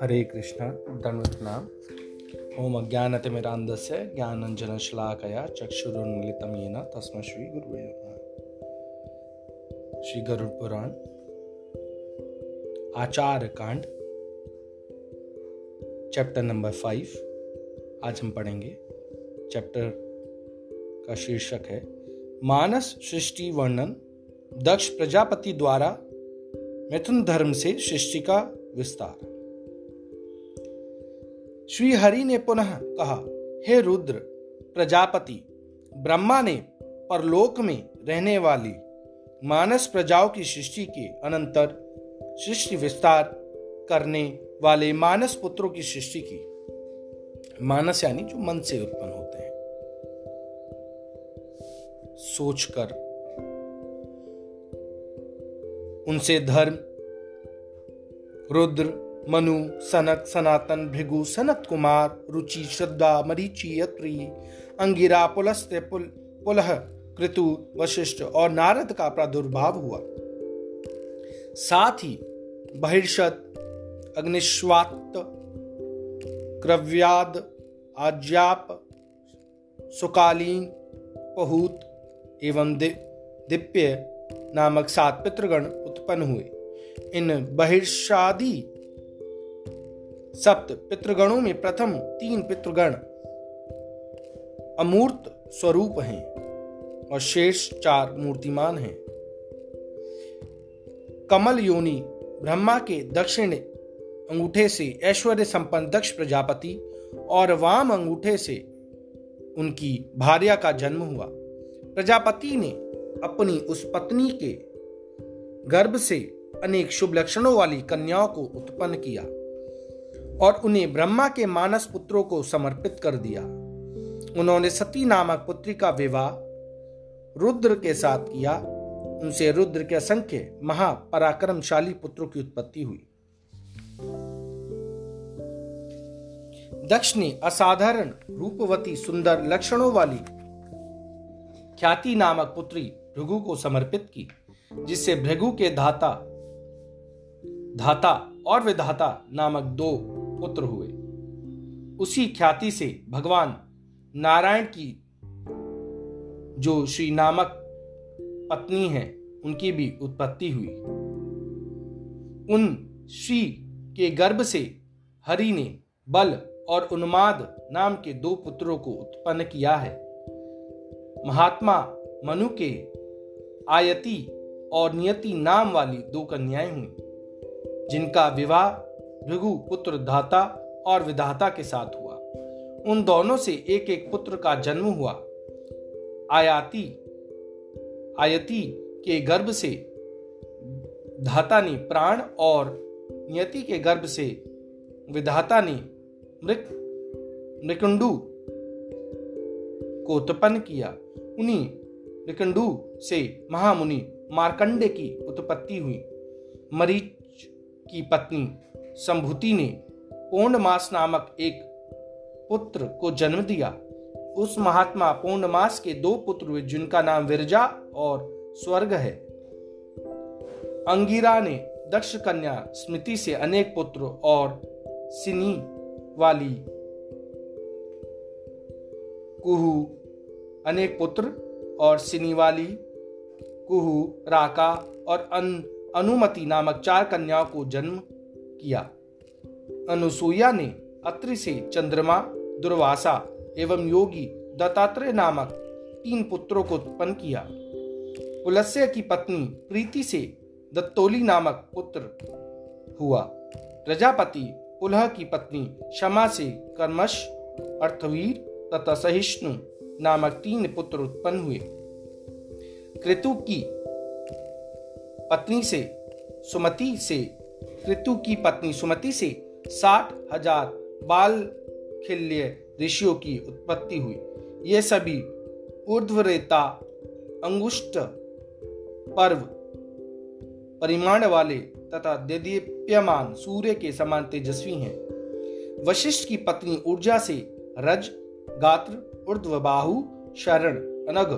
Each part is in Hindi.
हरे कृष्ण दंडवत ओम अज्ञानतिमिरान्धस्य ज्ञानञ्जनशलाकया, चक्षुरुन्मिलितं येन, तस्मै श्रीगुरुवे नमः। श्री गरुड़ पुराण आचार कांड चैप्टर नंबर फाइव। आज हम पढ़ेंगे चैप्टर का शीर्षक है, मानस सृष्टि वर्णन दक्ष प्रजापति द्वारा मिथुन धर्म से सृष्टि का विस्तार। श्री हरि ने पुनः कहा, हे रुद्र, प्रजापति, ब्रह्मा ने परलोक में रहने वाली मानस प्रजाओं की सृष्टि के अनंतर सृष्टि विस्तार करने वाले मानस पुत्रों की सृष्टि की। मानस यानी जो मन से उत्पन्न होते हैं। सोचकर उनसे धर्म, रुद्र, मनु, सनक, सनातन, भृगु, सनत कुमार, रुचि, श्रद्धा, मरीचि, यत्री, अंगिरा, पुलस्त्य, पुल, पुलह, कृतु, वशिष्ठ और नारद का प्रादुर्भाव हुआ। साथ ही बहिर्षद अग्निश्वात क्रव्याद आज्याप सुकालीन, पहूत एवं दिप्य नामक सात पितृगण उत्पन्न हुए। इन बहिर्षादी सप्त पितृगणों में प्रथम तीन पितृगण अमूर्त स्वरूप हैं और शेष चार मूर्तिमान हैं। कमल योनि ब्रह्मा के दक्षिण अंगूठे से ऐश्वर्य संपन्न दक्ष प्रजापति और वाम अंगूठे से उनकी भार्या का जन्म हुआ। प्रजापति ने अपनी उस पत्नी के गर्भ से अनेक शुभ लक्षणों वाली कन्याओं को उत्पन्न किया और उन्हें ब्रह्मा के मानस पुत्रों को समर्पित कर दिया। उन्होंने सती नामक पुत्री का विवाह रुद्र के साथ किया। उनसे रुद्र के असंख्य महापराक्रमशाली पुत्रों की उत्पत्ति हुई। दक्ष ने असाधारण रूपवती सुंदर लक्षणों वाली ख्याति नामक पुत्री भृगु को समर्पित की। जिससे भृगु के धाता धाता और विधाता नामक दो पुत्र हुए। उसी ख्याति से भगवान नारायण की, जो श्री नामक पत्नी है, उनकी भी उत्पत्ति हुई। उन श्री के गर्भ से हरि ने बल और उन्माद नाम के दो पुत्रों को उत्पन्न किया है। महात्मा मनु के आयति और नियति नाम वाली दो कन्याएँ हुई, जिनका विवाह भृगु पुत्र धाता और विधाता के साथ हुआ। उन दोनों से एक एक पुत्र का जन्म हुआ। आयाति, आयति के गर्भ से धाता ने प्राण और नियति के गर्भ से विधाता ने मृक, मृकुंडु को उत्पन्न किया। उन्हीं मृकुंडु से महामुनि मार्कंडे की उत्पत्ति हुई। मरीच की पत्नी संभूति ने पूर्णमास नामक एक पुत्र को जन्म दिया। उस महात्मा पूर्णमास के दो पुत्र हुए, जिनका नाम विरजा और स्वर्ग है। अंगिरा ने दक्ष कन्या स्मृति से अनेक पुत्र और सिनी वाली कुहू, अनेक पुत्र और सिनी वाली कुहू राका और अन, अनुमति नामक चार कन्याओं को जन्म किया। अनुसुईया ने अत्रि से चंद्रमा दुर्वासा एवं योगी दत्तात्रेय नामक तीन पुत्रों को उत्पन्न किया। पुलस्य की पत्नी प्रीति से दत्तोली नामक पुत्र हुआ। प्रजापति पुलह की पत्नी क्षमा से कर्मश अर्थवीर तथा सहिष्णु नामक तीन पुत्र उत्पन्न हुए। कृतु की पत्नी से, सुमति से ऋतु की पत्नी सुमति से साठ हज़ार बाल खिल्य ऋषियों की उत्पत्ति हुई। ये सभी ऊर्ध्वरेता अंगुष्ट पर्व परिमाण वाले तथा दीप्यमान सूर्य के समान तेजस्वी हैं। वशिष्ठ की पत्नी ऊर्जा से रज, गात्र, ऊर्ध्व बाहु, शरण, अनग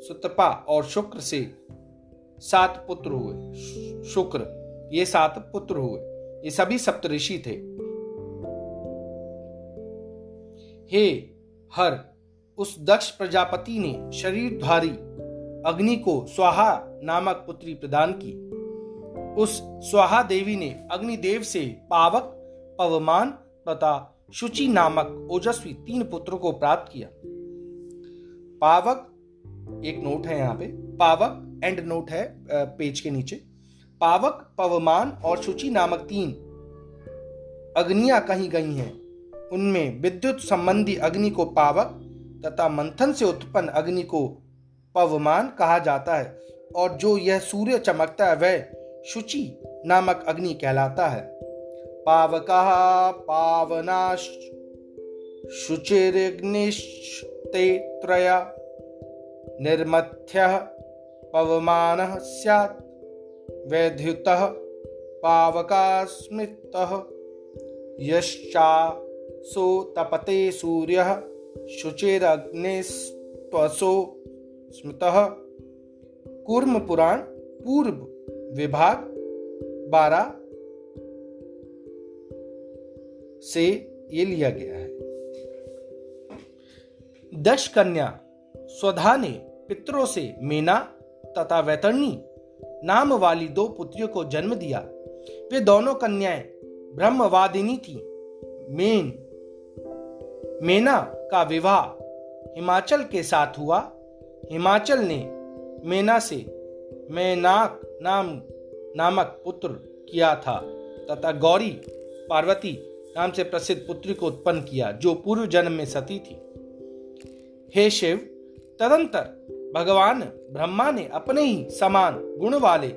सुतपा और शुक्र से सात पुत्र हुए। शुक्र, ये सात पुत्र हुए। ये सभी सप्तऋषि थे। हे हर, उस दक्ष प्रजापति ने शरीरधारी अग्नि को स्वाहा नामक पुत्री प्रदान की। उस स्वाहा देवी ने अग्निदेव से पावक, पवमान तथा शुचि नामक ओजस्वी तीन पुत्रों को प्राप्त किया। पावक एक नोट है यहाँ पे। पावक एंड नोट है पेज के नीचे। पावक, पवमान और शुचि नामक तीन अग्नियाँ कही गई हैं। उनमें विद्युत संबंधी अग्नि को पावक तथा मंथन से उत्पन्न अग्नि को पवमान कहा जाता है और जो यह सूर्य चमकता है, वह शुचि नामक अग्नि कहलाता है। पावक पावना शुचिर्ग्निस्ते त्रय निर्मथ्य पवमान स्यात्। वैद्युतः पावकास्मृतः। यश्चासो तपते सूर्यः, शुचिरग्निस्त्वसो स्मृतः। कूर्म पुराण पूर्व विभाग बारह से ये लिया गया है। दश कन्या स्वधा ने पितरों से मेना तथा वैतरणी नाम वाली दो पुत्रियों को जन्म दिया। वे दोनों कन्याएँ ब्रह्मवादिनी थी। मेन, मेना का विवाह हिमाचल के साथ हुआ। हिमाचल ने मेना से मैनाक नाम, नामक पुत्र किया था तथा गौरी पार्वती नाम से प्रसिद्ध पुत्री को उत्पन्न किया, जो पूर्व जन्म में सती थी। हे शिव तदंतर भगवान ब्रह्मा ने अपने ही समान गुण वाले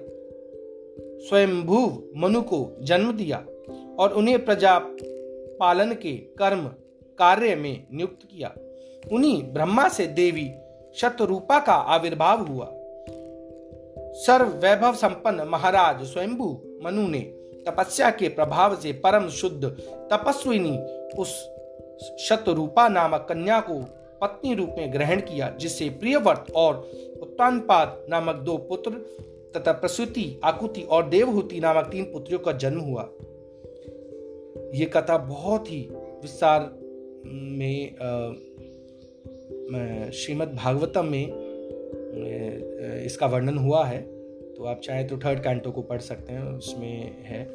स्वयंभूव मनु को जन्म दिया और उन्हें प्रजा पालन के कर्म कार्य में नियुक्त किया। उन्हीं ब्रह्मा से देवी शतरूपा का आविर्भाव हुआ। सर्व वैभव संपन्न महाराज स्वयंभू मनु ने तपस्या के प्रभाव से परम शुद्ध तपस्विनी उस शतरूपा नामक कन्या को पत्नी रूप में ग्रहण किया, जिससे प्रियवर्त और उत्तानपाद नामक दो पुत्र तथा प्रसूति, आकुति और देवहूति नामक तीन पुत्रियों का जन्म हुआ। ये कथा बहुत ही विस्तार में श्रीमद् भागवतम में इसका वर्णन हुआ है। तो आप चाहें तो थर्ड कैंटो को पढ़ सकते हैं, उसमें है।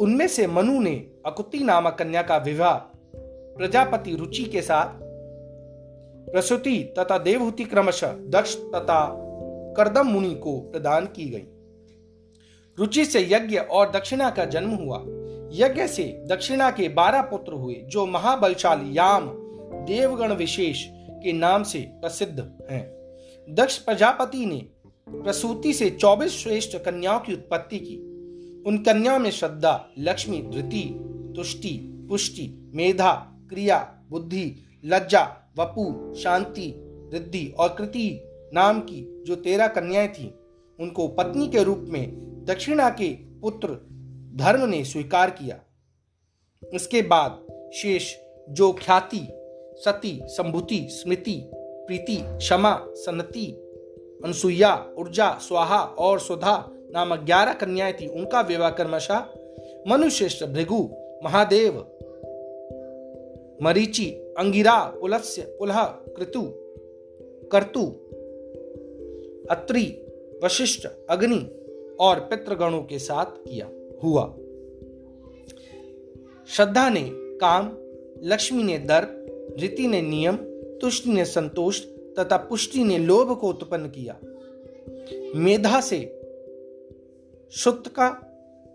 उनमें से मनु ने अकुति नामक कन्या का विवाह प्रजापति रुचि के साथ प्रसूति तथा देवहूति क्रमशः दक्ष तथा करदम मुनि को प्रदान की गई। रुचि से यज्ञ और दक्षिणा का जन्म हुआ। यज्ञ से दक्षिणा के बारह पुत्र हुए, जो महाबलशाली याम देवगण विशेष के नाम से प्रसिद्ध हैं। दक्ष प्रजापति ने प्रसूति से चौबीस श्रेष्ठ कन्याओं की उत्पत्ति की। उन कन्याओं में श्रद्धा, लक्ष्मी, धृति, तुष्टि, पुष्टि, मेधा, क्रिया, बुद्धि, लज्जा वपु, शांति, रिद्धि और कृति नाम की जो तेरह कन्याएँ थीं, उनको पत्नी के रूप में दक्षिणा के पुत्र धर्म ने स्वीकार किया। इसके बाद शेष जो ख्याति, सती, संभूति, स्मृति, प्रीति, क्षमा, सन्नति, अनुसुईया, ऊर्जा, स्वाहा और सुधा नामक ग्यारह कन्याएँ थी, उनका विवाह कर्मशा मनुश्रेष्ठ भृगु, महादेव, मरीचि अंगिरा पुलस्य पुलह कृतु, कर्तु, अत्रि, वशिष्ठ, अग्नि और पितृगणों के साथ किया, हुआ। श्रद्धा ने काम, लक्ष्मी ने दर्प रीति ने नियम, तुष्टि ने संतोष तथा पुष्टि ने लोभ को उत्पन्न किया। मेधा से सुक्त का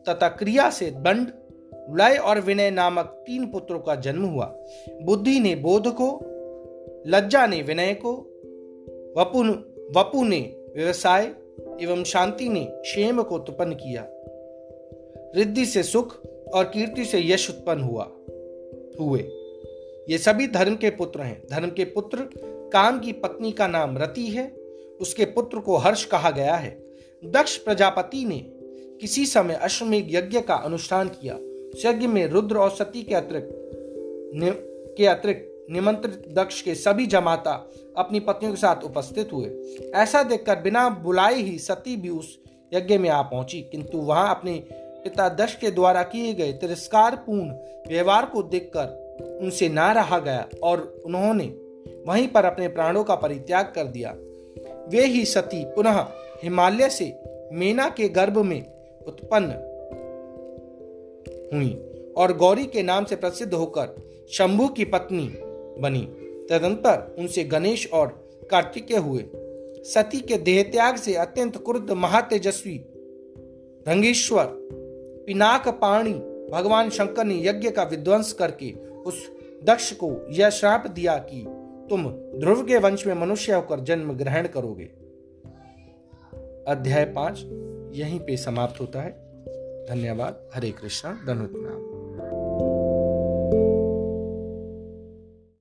तथा क्रिया से दंड लय और विनय नामक तीन पुत्रों का जन्म हुआ। बुद्धि ने बोध को, लज्जा ने विनय को, वपु वपु ने व्यवसाय एवं शांति ने क्षेम को उत्पन्न किया। रिद्धि से सुख और कीर्ति से यश उत्पन्न हुआ, हुए। ये सभी धर्म के पुत्र हैं। धर्म के पुत्र, काम की पत्नी का नाम रति है। उसके पुत्र को हर्ष कहा गया है। दक्ष प्रजापति ने किसी समय अश्वमेघ यज्ञ का अनुष्ठान किया। यज्ञ में रुद्र और सती के अतिरिक्त के अतिरिक्त निमंत्रित दक्ष के सभी जमाता अपनी पत्नियों के साथ उपस्थित हुए। ऐसा देखकर बिना बुलाए ही सती भी उस यज्ञ में आ पहुँची, किंतु वहाँ अपने पिता दक्ष के द्वारा किए गए तिरस्कार पूर्ण व्यवहार को देखकर उनसे ना रहा गया और उन्होंने वहीं पर अपने प्राणों का परित्याग कर दिया। वे ही सती पुनः हिमालय से मेना के गर्भ में उत्पन्न हुई और गौरी के नाम से प्रसिद्ध होकर शंभु की पत्नी बनी। तदंतर उनसे गणेश और कार्तिकेय हुए। सती के देहत्याग से अत्यंत क्रुद्ध महातेजस्वी भंगेश्वर पिनाक पाणी, भगवान शंकर ने यज्ञ का विध्वंस करके उस दक्ष को यह श्राप दिया कि तुम ध्रुव के वंश में मनुष्य होकर जन्म ग्रहण करोगे। अध्याय पाँच, यहीं पे समाप्त होता है। धन्यवाद। हरे कृष्णा धनुत नाम